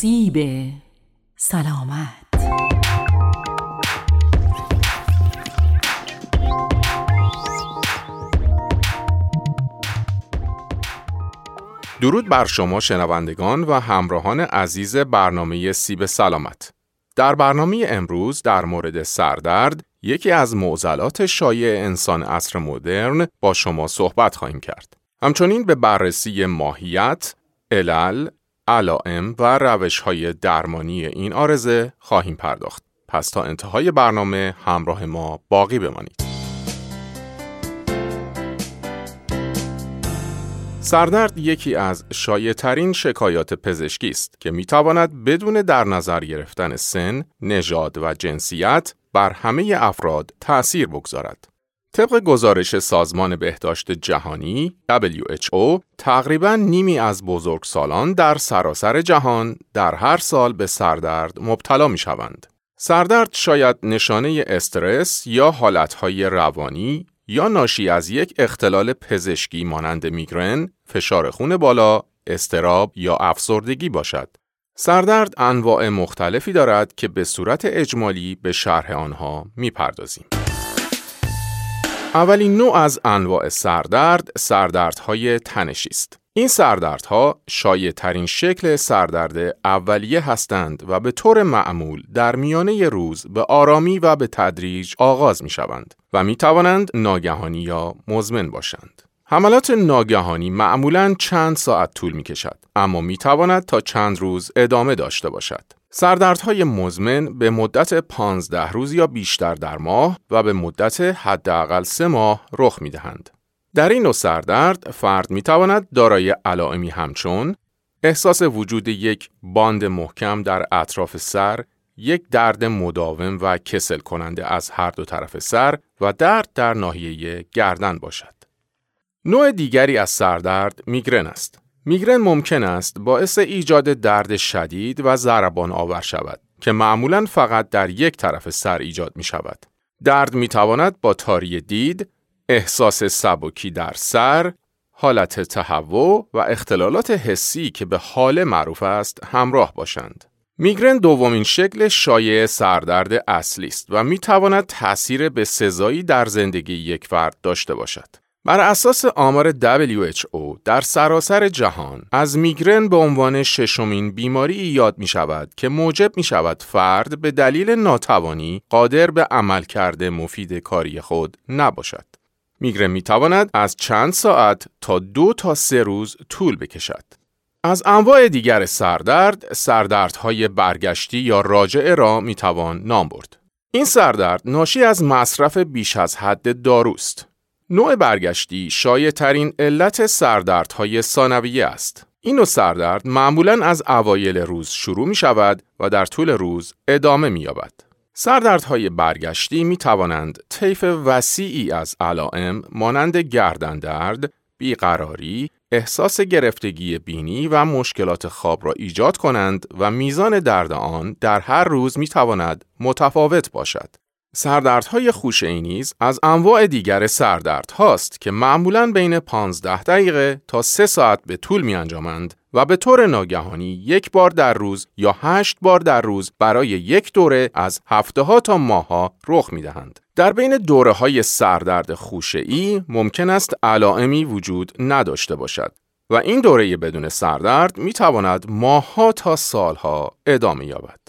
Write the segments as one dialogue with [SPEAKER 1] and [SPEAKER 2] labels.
[SPEAKER 1] سیب سلامت
[SPEAKER 2] درود بر شما شنوندگان و همراهان عزیز برنامه سیب سلامت. در برنامه امروز در مورد سردرد یکی از معضلات شایع انسان عصر مدرن با شما صحبت خواهیم کرد. همچنین به بررسی ماهیت، علل، علائم و روش های درمانی این آرزه خواهیم پرداخت. پس تا انتهای برنامه همراه ما باقی بمانید. سردرد یکی از شایعترین شکایات پزشکی است که می تواند بدون در نظر گرفتن سن، نژاد و جنسیت بر همه افراد تأثیر بگذارد. طبق گزارش سازمان بهداشت جهانی WHO تقریبا نیمی از بزرگسالان در سراسر جهان در هر سال به سردرد مبتلا می شوند. سردرد شاید نشانه استرس یا حالتهای روانی یا ناشی از یک اختلال پزشکی مانند میگرن، فشار خون بالا، استراب یا افسردگی باشد. سردرد انواع مختلفی دارد که به صورت اجمالی به شرح آنها می‌پردازیم. اولین نوع از انواع سردرد سردردهای تنشی است. این سردردها شایع ترین شکل سردرد اولیه هستند و به طور معمول در میانه روز به آرامی و به تدریج آغاز می شوند و می توانند ناگهانی یا مزمن باشند. حملات ناگهانی معمولا چند ساعت طول می کشد اما می تواند تا چند روز ادامه داشته باشد. سردردهای مزمن به مدت 15 روز یا بیشتر در ماه و به مدت حداقل سه ماه رخ می دهند. در این نوع سردرد فرد می تواند دارای علائمی همچون احساس وجود یک باند محکم در اطراف سر، یک درد مداوم و کسل کننده از هر دو طرف سر و درد در ناحیه گردن باشد. نوع دیگری از سردرد میگرن است. میگرن ممکن است باعث ایجاد درد شدید و ضربان آور شود که معمولا فقط در یک طرف سر ایجاد می شود. درد می تواند با تاری دید، احساس سبکی در سر، حالت تهوع و اختلالات حسی که به حال معروف است همراه باشند. میگرن دومین شکل شایع سردرد اصلی است و می تواند تأثیر به سزایی در زندگی یک فرد داشته باشد. بر اساس آمار WHO در سراسر جهان از میگرن به عنوان ششمین بیماری یاد می شود که موجب می شود فرد به دلیل ناتوانی قادر به عمل کرده مفید کاری خود نباشد. میگرن می تواند از چند ساعت تا دو تا سه روز طول بکشد. از انواع دیگر سردرد، سردردهای برگشتی یا راجعه را می توان نام برد. این سردرد ناشی از مصرف بیش از حد داروست. نوع برگشتی شایع ترین علت سردردهای ثانویه است. این نوع سردرد معمولا از اوایل روز شروع می شود و در طول روز ادامه می یابد. سردردهای برگشتی می توانند طیف وسیعی از علائم مانند گردن درد، بیقراری، احساس گرفتگی بینی و مشکلات خواب را ایجاد کنند و میزان درد آن در هر روز می تواند متفاوت باشد. سردردهای خوشه‌ای نیز از انواع دیگر سردرد هاست که معمولاً بین 15 دقیقه تا 3 ساعت به طول می انجامند و به طور ناگهانی یک بار در روز یا هشت بار در روز برای یک دوره از هفته ها تا ماه ها رخ می دهند. در بین دوره های سردرد خوشه‌ای ممکن است علائمی وجود نداشته باشد و این دوره بدون سردرد می تواند ماهها تا سالها ادامه یابد.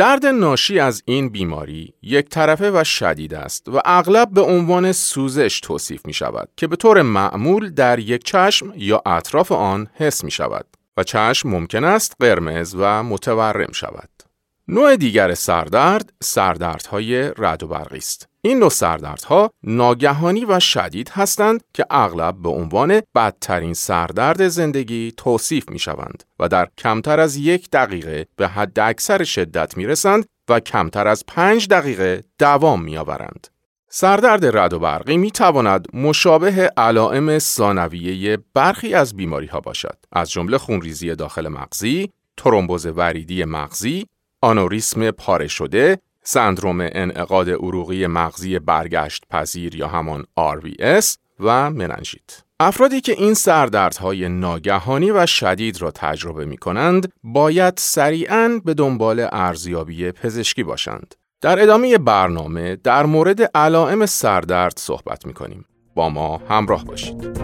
[SPEAKER 2] درد ناشی از این بیماری یک طرفه و شدید است و اغلب به عنوان سوزش توصیف می شود که به طور معمول در یک چشم یا اطراف آن حس می شود و چشم ممکن است قرمز و متورم شود. نوع دیگر سردرد سردردهای رد و برقی است. این نوع سردردها ناگهانی و شدید هستند که اغلب به عنوان بدترین سردرد زندگی توصیف می شوند و در کمتر از یک دقیقه به حد اکثر شدت می رسند و کمتر از پنج دقیقه دوام می آورند. سردرد رد و برقی می تواند مشابه علائم ثانویه برخی از بیماری ها باشد از جمله خونریزی داخل مغزی، ترومبوز وریدی مغزی، آنوریسم پاره شده، سندروم انعقاد عروقی مغزی برگشت پذیر یا همان RVS و مننژیت. افرادی که این سردردهای ناگهانی و شدید را تجربه می کنند باید سریعاً به دنبال ارزیابی پزشکی باشند. در ادامه برنامه در مورد علائم سردرد صحبت می کنیم. با ما همراه باشید.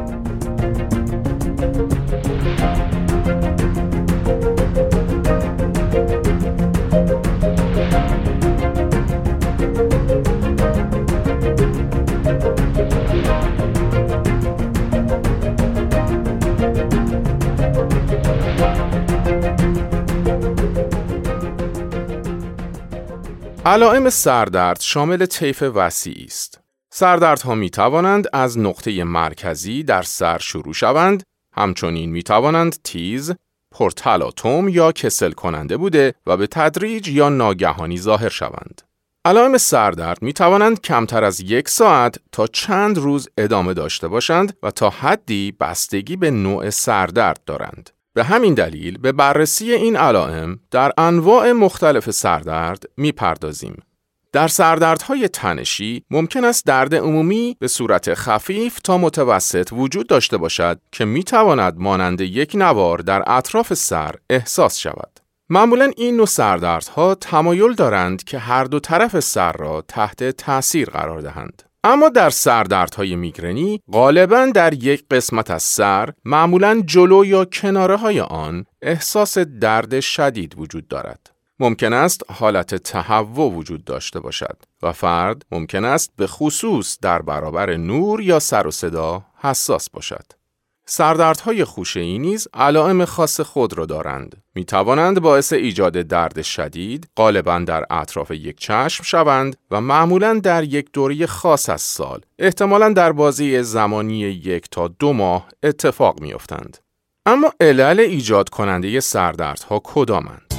[SPEAKER 2] علائم سردرد شامل طیف وسیعی است. سردردها می توانند از نقطه مرکزی در سر شروع شوند، همچنین می توانند تیز، پرتلاتوم یا کسل کننده بوده و به تدریج یا ناگهانی ظاهر شوند. علائم سردرد می توانند کمتر از یک ساعت تا چند روز ادامه داشته باشند و تا حدی بستگی به نوع سردرد دارند. به همین دلیل به بررسی این علائم در انواع مختلف سردرد می‌پردازیم. در سردردهای تنشی ممکن است درد عمومی به صورت خفیف تا متوسط وجود داشته باشد که می تواند مانند یک نوار در اطراف سر احساس شود. معمولا این نوع سردردها تمایل دارند که هر دو طرف سر را تحت تأثیر قرار دهند. اما در سردردهای میگرنی غالبا در یک قسمت از سر معمولا جلو یا کناره های آن احساس درد شدید وجود دارد. ممکن است حالت تهوع وجود داشته باشد و فرد ممکن است به خصوص در برابر نور یا سر و صدا حساس باشد. سردردهای خوشه‌ای نیز علائم خاص خود را دارند. می توانند باعث ایجاد درد شدید غالبا در اطراف یک چشم شوند و معمولا در یک دوره خاص از سال احتمالا در بازی زمانی یک تا دو ماه اتفاق می افتند. اما علل ایجاد کننده سردردها کدامند؟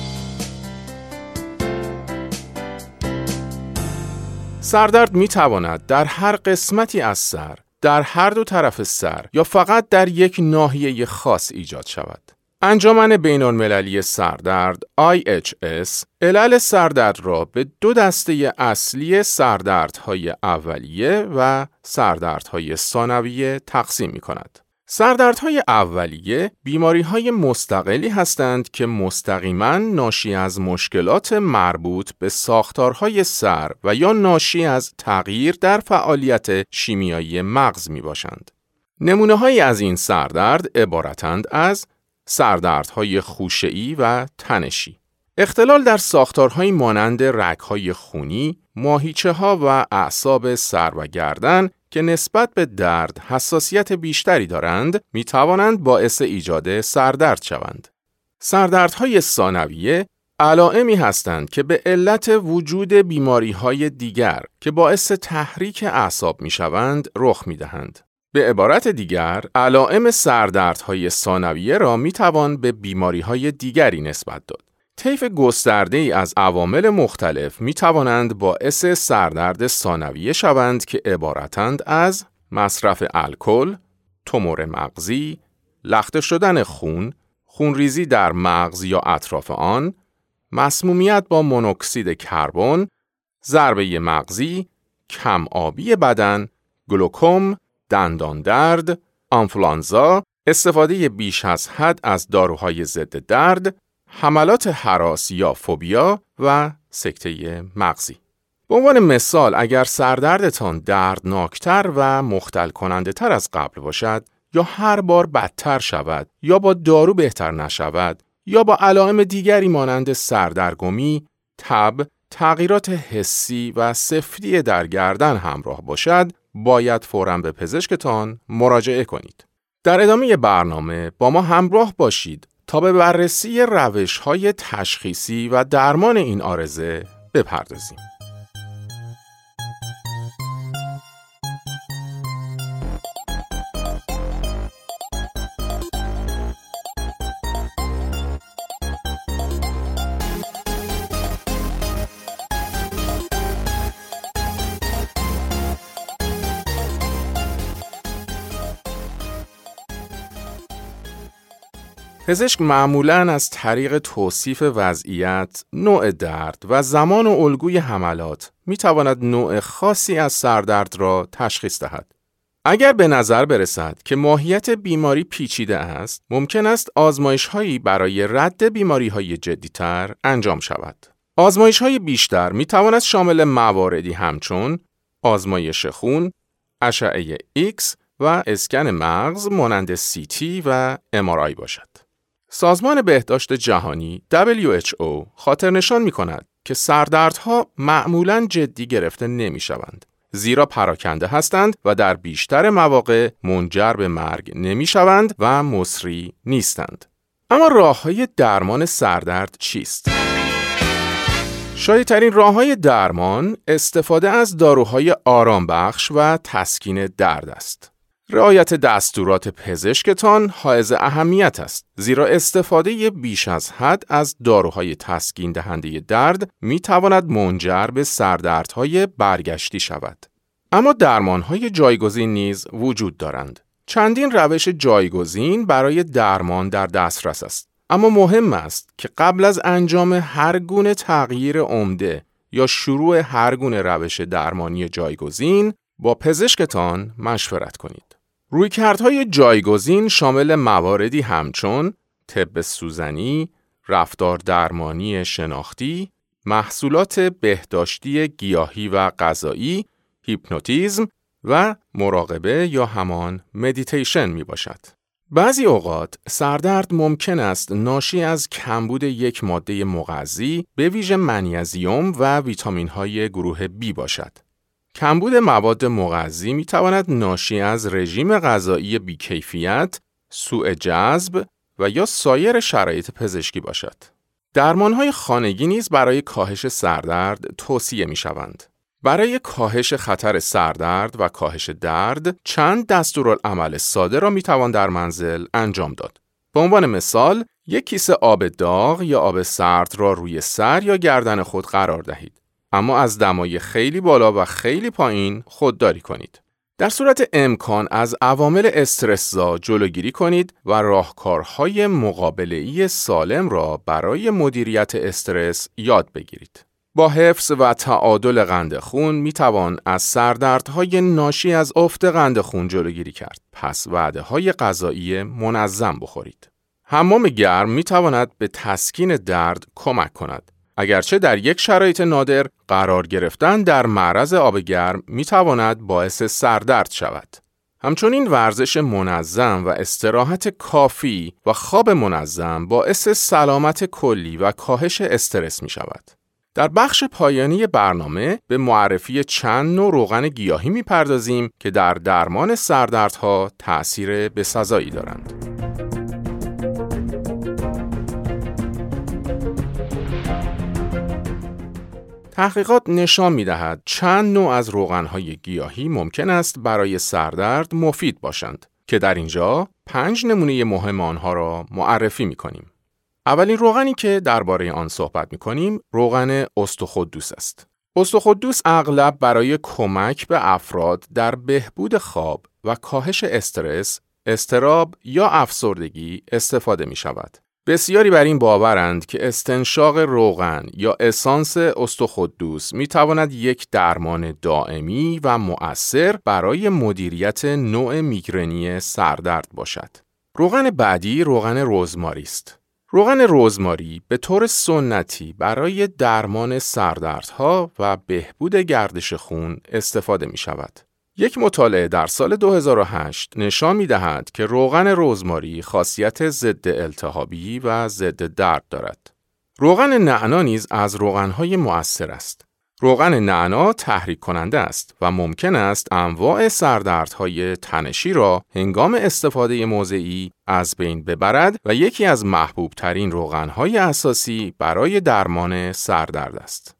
[SPEAKER 2] سردرد می تواند در هر قسمتی از سر در هر دو طرف سر یا فقط در یک ناحیه خاص ایجاد شود. انجمن بین المللی سردرد IHS علل سردرد را به دو دسته اصلی سردردهای اولیه و سردردهای ثانویه تقسیم می کند. سردردهای اولیه بیماری های مستقلی هستند که مستقیما ناشی از مشکلات مربوط به ساختارهای سر و یا ناشی از تغییر در فعالیت شیمیایی مغز می باشند. نمونه های از این سردرد عبارتند از سردردهای خوشه‌ای و تنشی. اختلال در ساختارهای مانند رگهای خونی، ماهیچه ها و اعصاب سر و گردن که نسبت به درد حساسیت بیشتری دارند می توانند باعث ایجاد سردرد شوند. سردردهای ثانویه علائمی هستند که به علت وجود بیماری های دیگر که باعث تحریک اعصاب می شوند رخ می دهند. به عبارت دیگر، علائم سردردهای ثانویه را می توان به بیماری های دیگری نسبت داد. طیف گسترده ای از عوامل مختلف می توانند باعث سردرد ثانویه شوند که عبارتند از مصرف الکل، تومور مغزی، لخته شدن خون، خونریزی در مغز یا اطراف آن، مسمومیت با مونوکسید کربن، ضربه مغزی، کم آبی بدن، گلوکوم، دندان درد، آنفلانزا، استفاده بیش از حد از داروهای ضد درد، حملات حراس یا فوبیا و سکته مغزی. به عنوان مثال اگر سردردتان دردناکتر و مختل کننده تر از قبل باشد یا هر بار بدتر شود یا با دارو بهتر نشود یا با علائم دیگری مانند سردرگمی، تب، تغییرات حسی و سفتی در گردن همراه باشد باید فوراً به پزشکتان مراجعه کنید. در ادامه برنامه با ما همراه باشید تا به بررسی روش های تشخیصی و درمان این آرزه بپردازیم. پزشک معمولا از طریق توصیف وضعیت، نوع درد و زمان و الگوی حملات می تواند نوع خاصی از سردرد را تشخیص دهد. اگر به نظر برسد که ماهیت بیماری پیچیده است، ممکن است آزمایش هایی برای رد بیماری های جدیتر انجام شود. آزمایش های بیشتر می تواند شامل مواردی همچون آزمایش خون، اشعه X و اسکن مغز مانند CT و MRI باشد. سازمان بهداشت جهانی WHO خاطر نشان می کند که سردردها معمولا جدی گرفته نمی شوند. زیرا پراکنده هستند و در بیشتر مواقع منجر به مرگ نمی شوند و مصری نیستند. اما راه های درمان سردرد چیست؟ شایدترین راه های درمان استفاده از داروهای آرام بخش و تسکین درد است. رعایت دستورات پزشکتان حائز اهمیت است زیرا استفاده بیش از حد از داروهای تسکین دهنده درد می تواند منجر به سردردهای برگشتی شود. اما درمانهای جایگزین نیز وجود دارند. چندین روش جایگزین برای درمان در دسترس است. اما مهم است که قبل از انجام هر گونه تغییر عمده یا شروع هر گونه روش درمانی جایگزین با پزشکتان مشورت کنید. رویکردهای جایگزین شامل مواردی همچون طب سوزنی، رفتار درمانی شناختی، محصولات بهداشتی گیاهی و غذایی، هیپنوتیزم و مراقبه یا همان مدیتیشن می باشد. بعضی اوقات سردرد ممکن است ناشی از کمبود یک ماده مغذی به ویژه منیزیم و ویتامین های گروه B باشد. کمبود مواد مغذی می تواند ناشی از رژیم غذایی بیکیفیت، سوء جذب و یا سایر شرایط پزشکی باشد. های خانگی نیز برای کاهش سردرد توصیه می شوند. برای کاهش خطر سردرد و کاهش درد چند دستورالعمل ساده را می توان در منزل انجام داد. به عنوان مثال، یک کیسه آب داغ یا آب سرد را روی سر یا گردن خود قرار دهید. اما از دمای خیلی بالا و خیلی پایین خودداری کنید. در صورت امکان از عوامل استرسزا جلوگیری کنید و راهکارهای مقابله سالم را برای مدیریت استرس یاد بگیرید. با حفظ و تعادل قند خون می توان از سردردهای ناشی از افت قند خون جلوگیری کرد. پس وعده های غذایی منظم بخورید. حمام گرم می تواند به تسکین درد کمک کند. اگرچه در یک شرایط نادر قرار گرفتن در معرض آب گرم می تواند باعث سردرد شود. همچنین ورزش منظم و استراحت کافی و خواب منظم باعث سلامت کلی و کاهش استرس می شود. در بخش پایانی برنامه به معرفی چند نوع روغن گیاهی می‌پردازیم که در درمان سردردها تأثیر بسزایی دارند. تحقیقات نشان می دهد چند نوع از روغنهای گیاهی ممکن است برای سردرد مفید باشند که در اینجا پنج نمونه مهم آنها را معرفی می کنیم. اولین روغنی که درباره آن صحبت می کنیم روغن استخدوس است. استخدوس اغلب برای کمک به افراد در بهبود خواب و کاهش استرس، استراب یا افسردگی استفاده می شود. بسیاری بر این باورند که استنشاق روغن یا اسانس استخدوس می تواند یک درمان دائمی و مؤثر برای مدیریت نوع میگرنی سردرد باشد. روغن بعدی روغن رزماری است. روغن رزماری به طور سنتی برای درمان سردردها و بهبود گردش خون استفاده می شود. یک مطالعه در سال 2008 نشان می دهد که روغن رزماری خاصیت ضد التهابی و ضد درد دارد. روغن نعنا نیز از روغنهای مؤثر است. روغن نعنا تحریک کننده است و ممکن است انواع سردردهای تنشی را هنگام استفاده موضعی از بین ببرد و یکی از محبوب ترین روغنهای اساسی برای درمان سردرد است.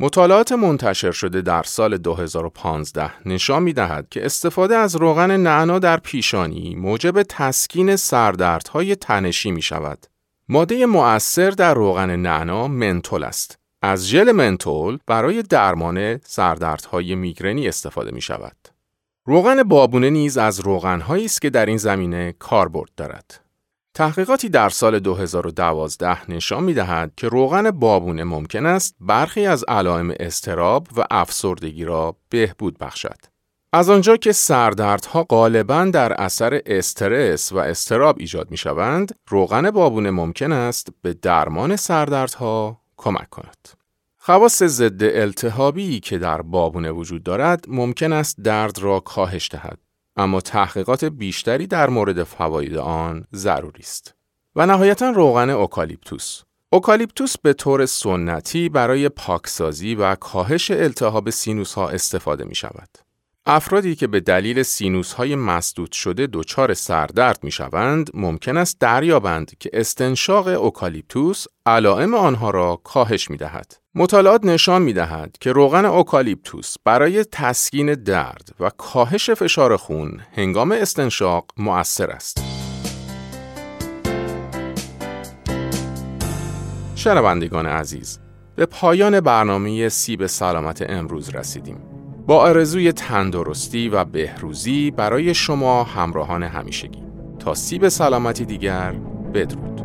[SPEAKER 2] مطالعات منتشر شده در سال 2015 نشان می دهد که استفاده از روغن نعنا در پیشانی موجب تسکین سردردهای تنشی می شود. ماده مؤثر در روغن نعنا منتول است از ژل منتول برای درمان سردردهای میگرنی استفاده می شود. روغن بابونه نیز از روغنهایی است که در این زمینه کاربرد دارد. تحقیقاتی در سال 2012 نشان می دهد که روغن بابونه ممکن است برخی از علائم استراب و افسردگی را بهبود بخشد. از آنجا که سردردها غالبا در اثر استرس و اضطراب ایجاد می شوند، روغن بابونه ممکن است به درمان سردردها کمک کند. خواص ضد التهابی که در بابونه وجود دارد ممکن است درد را کاهش دهد اما تحقیقات بیشتری در مورد فواید آن ضروری است و نهایتا روغن اوکالیپتوس اوکالیپتوس به طور سنتی برای پاکسازی و کاهش التهاب سینوس ها استفاده می شود. افرادی که به دلیل سینوس های مسدود شده دچار سردرد می شوند ممکن است دریابند که استنشاق اوکالیپتوس علائم آنها را کاهش می دهد. مطالعات نشان می دهد که روغن اوکالیپتوس برای تسکین درد و کاهش فشار خون هنگام استنشاق مؤثر است. شنوندگان عزیز به پایان برنامه سیب سلامت امروز رسیدیم با آرزوی تندرستی و بهروزی برای شما همراهان همیشگی. تا سیب سلامتی دیگر بدرود.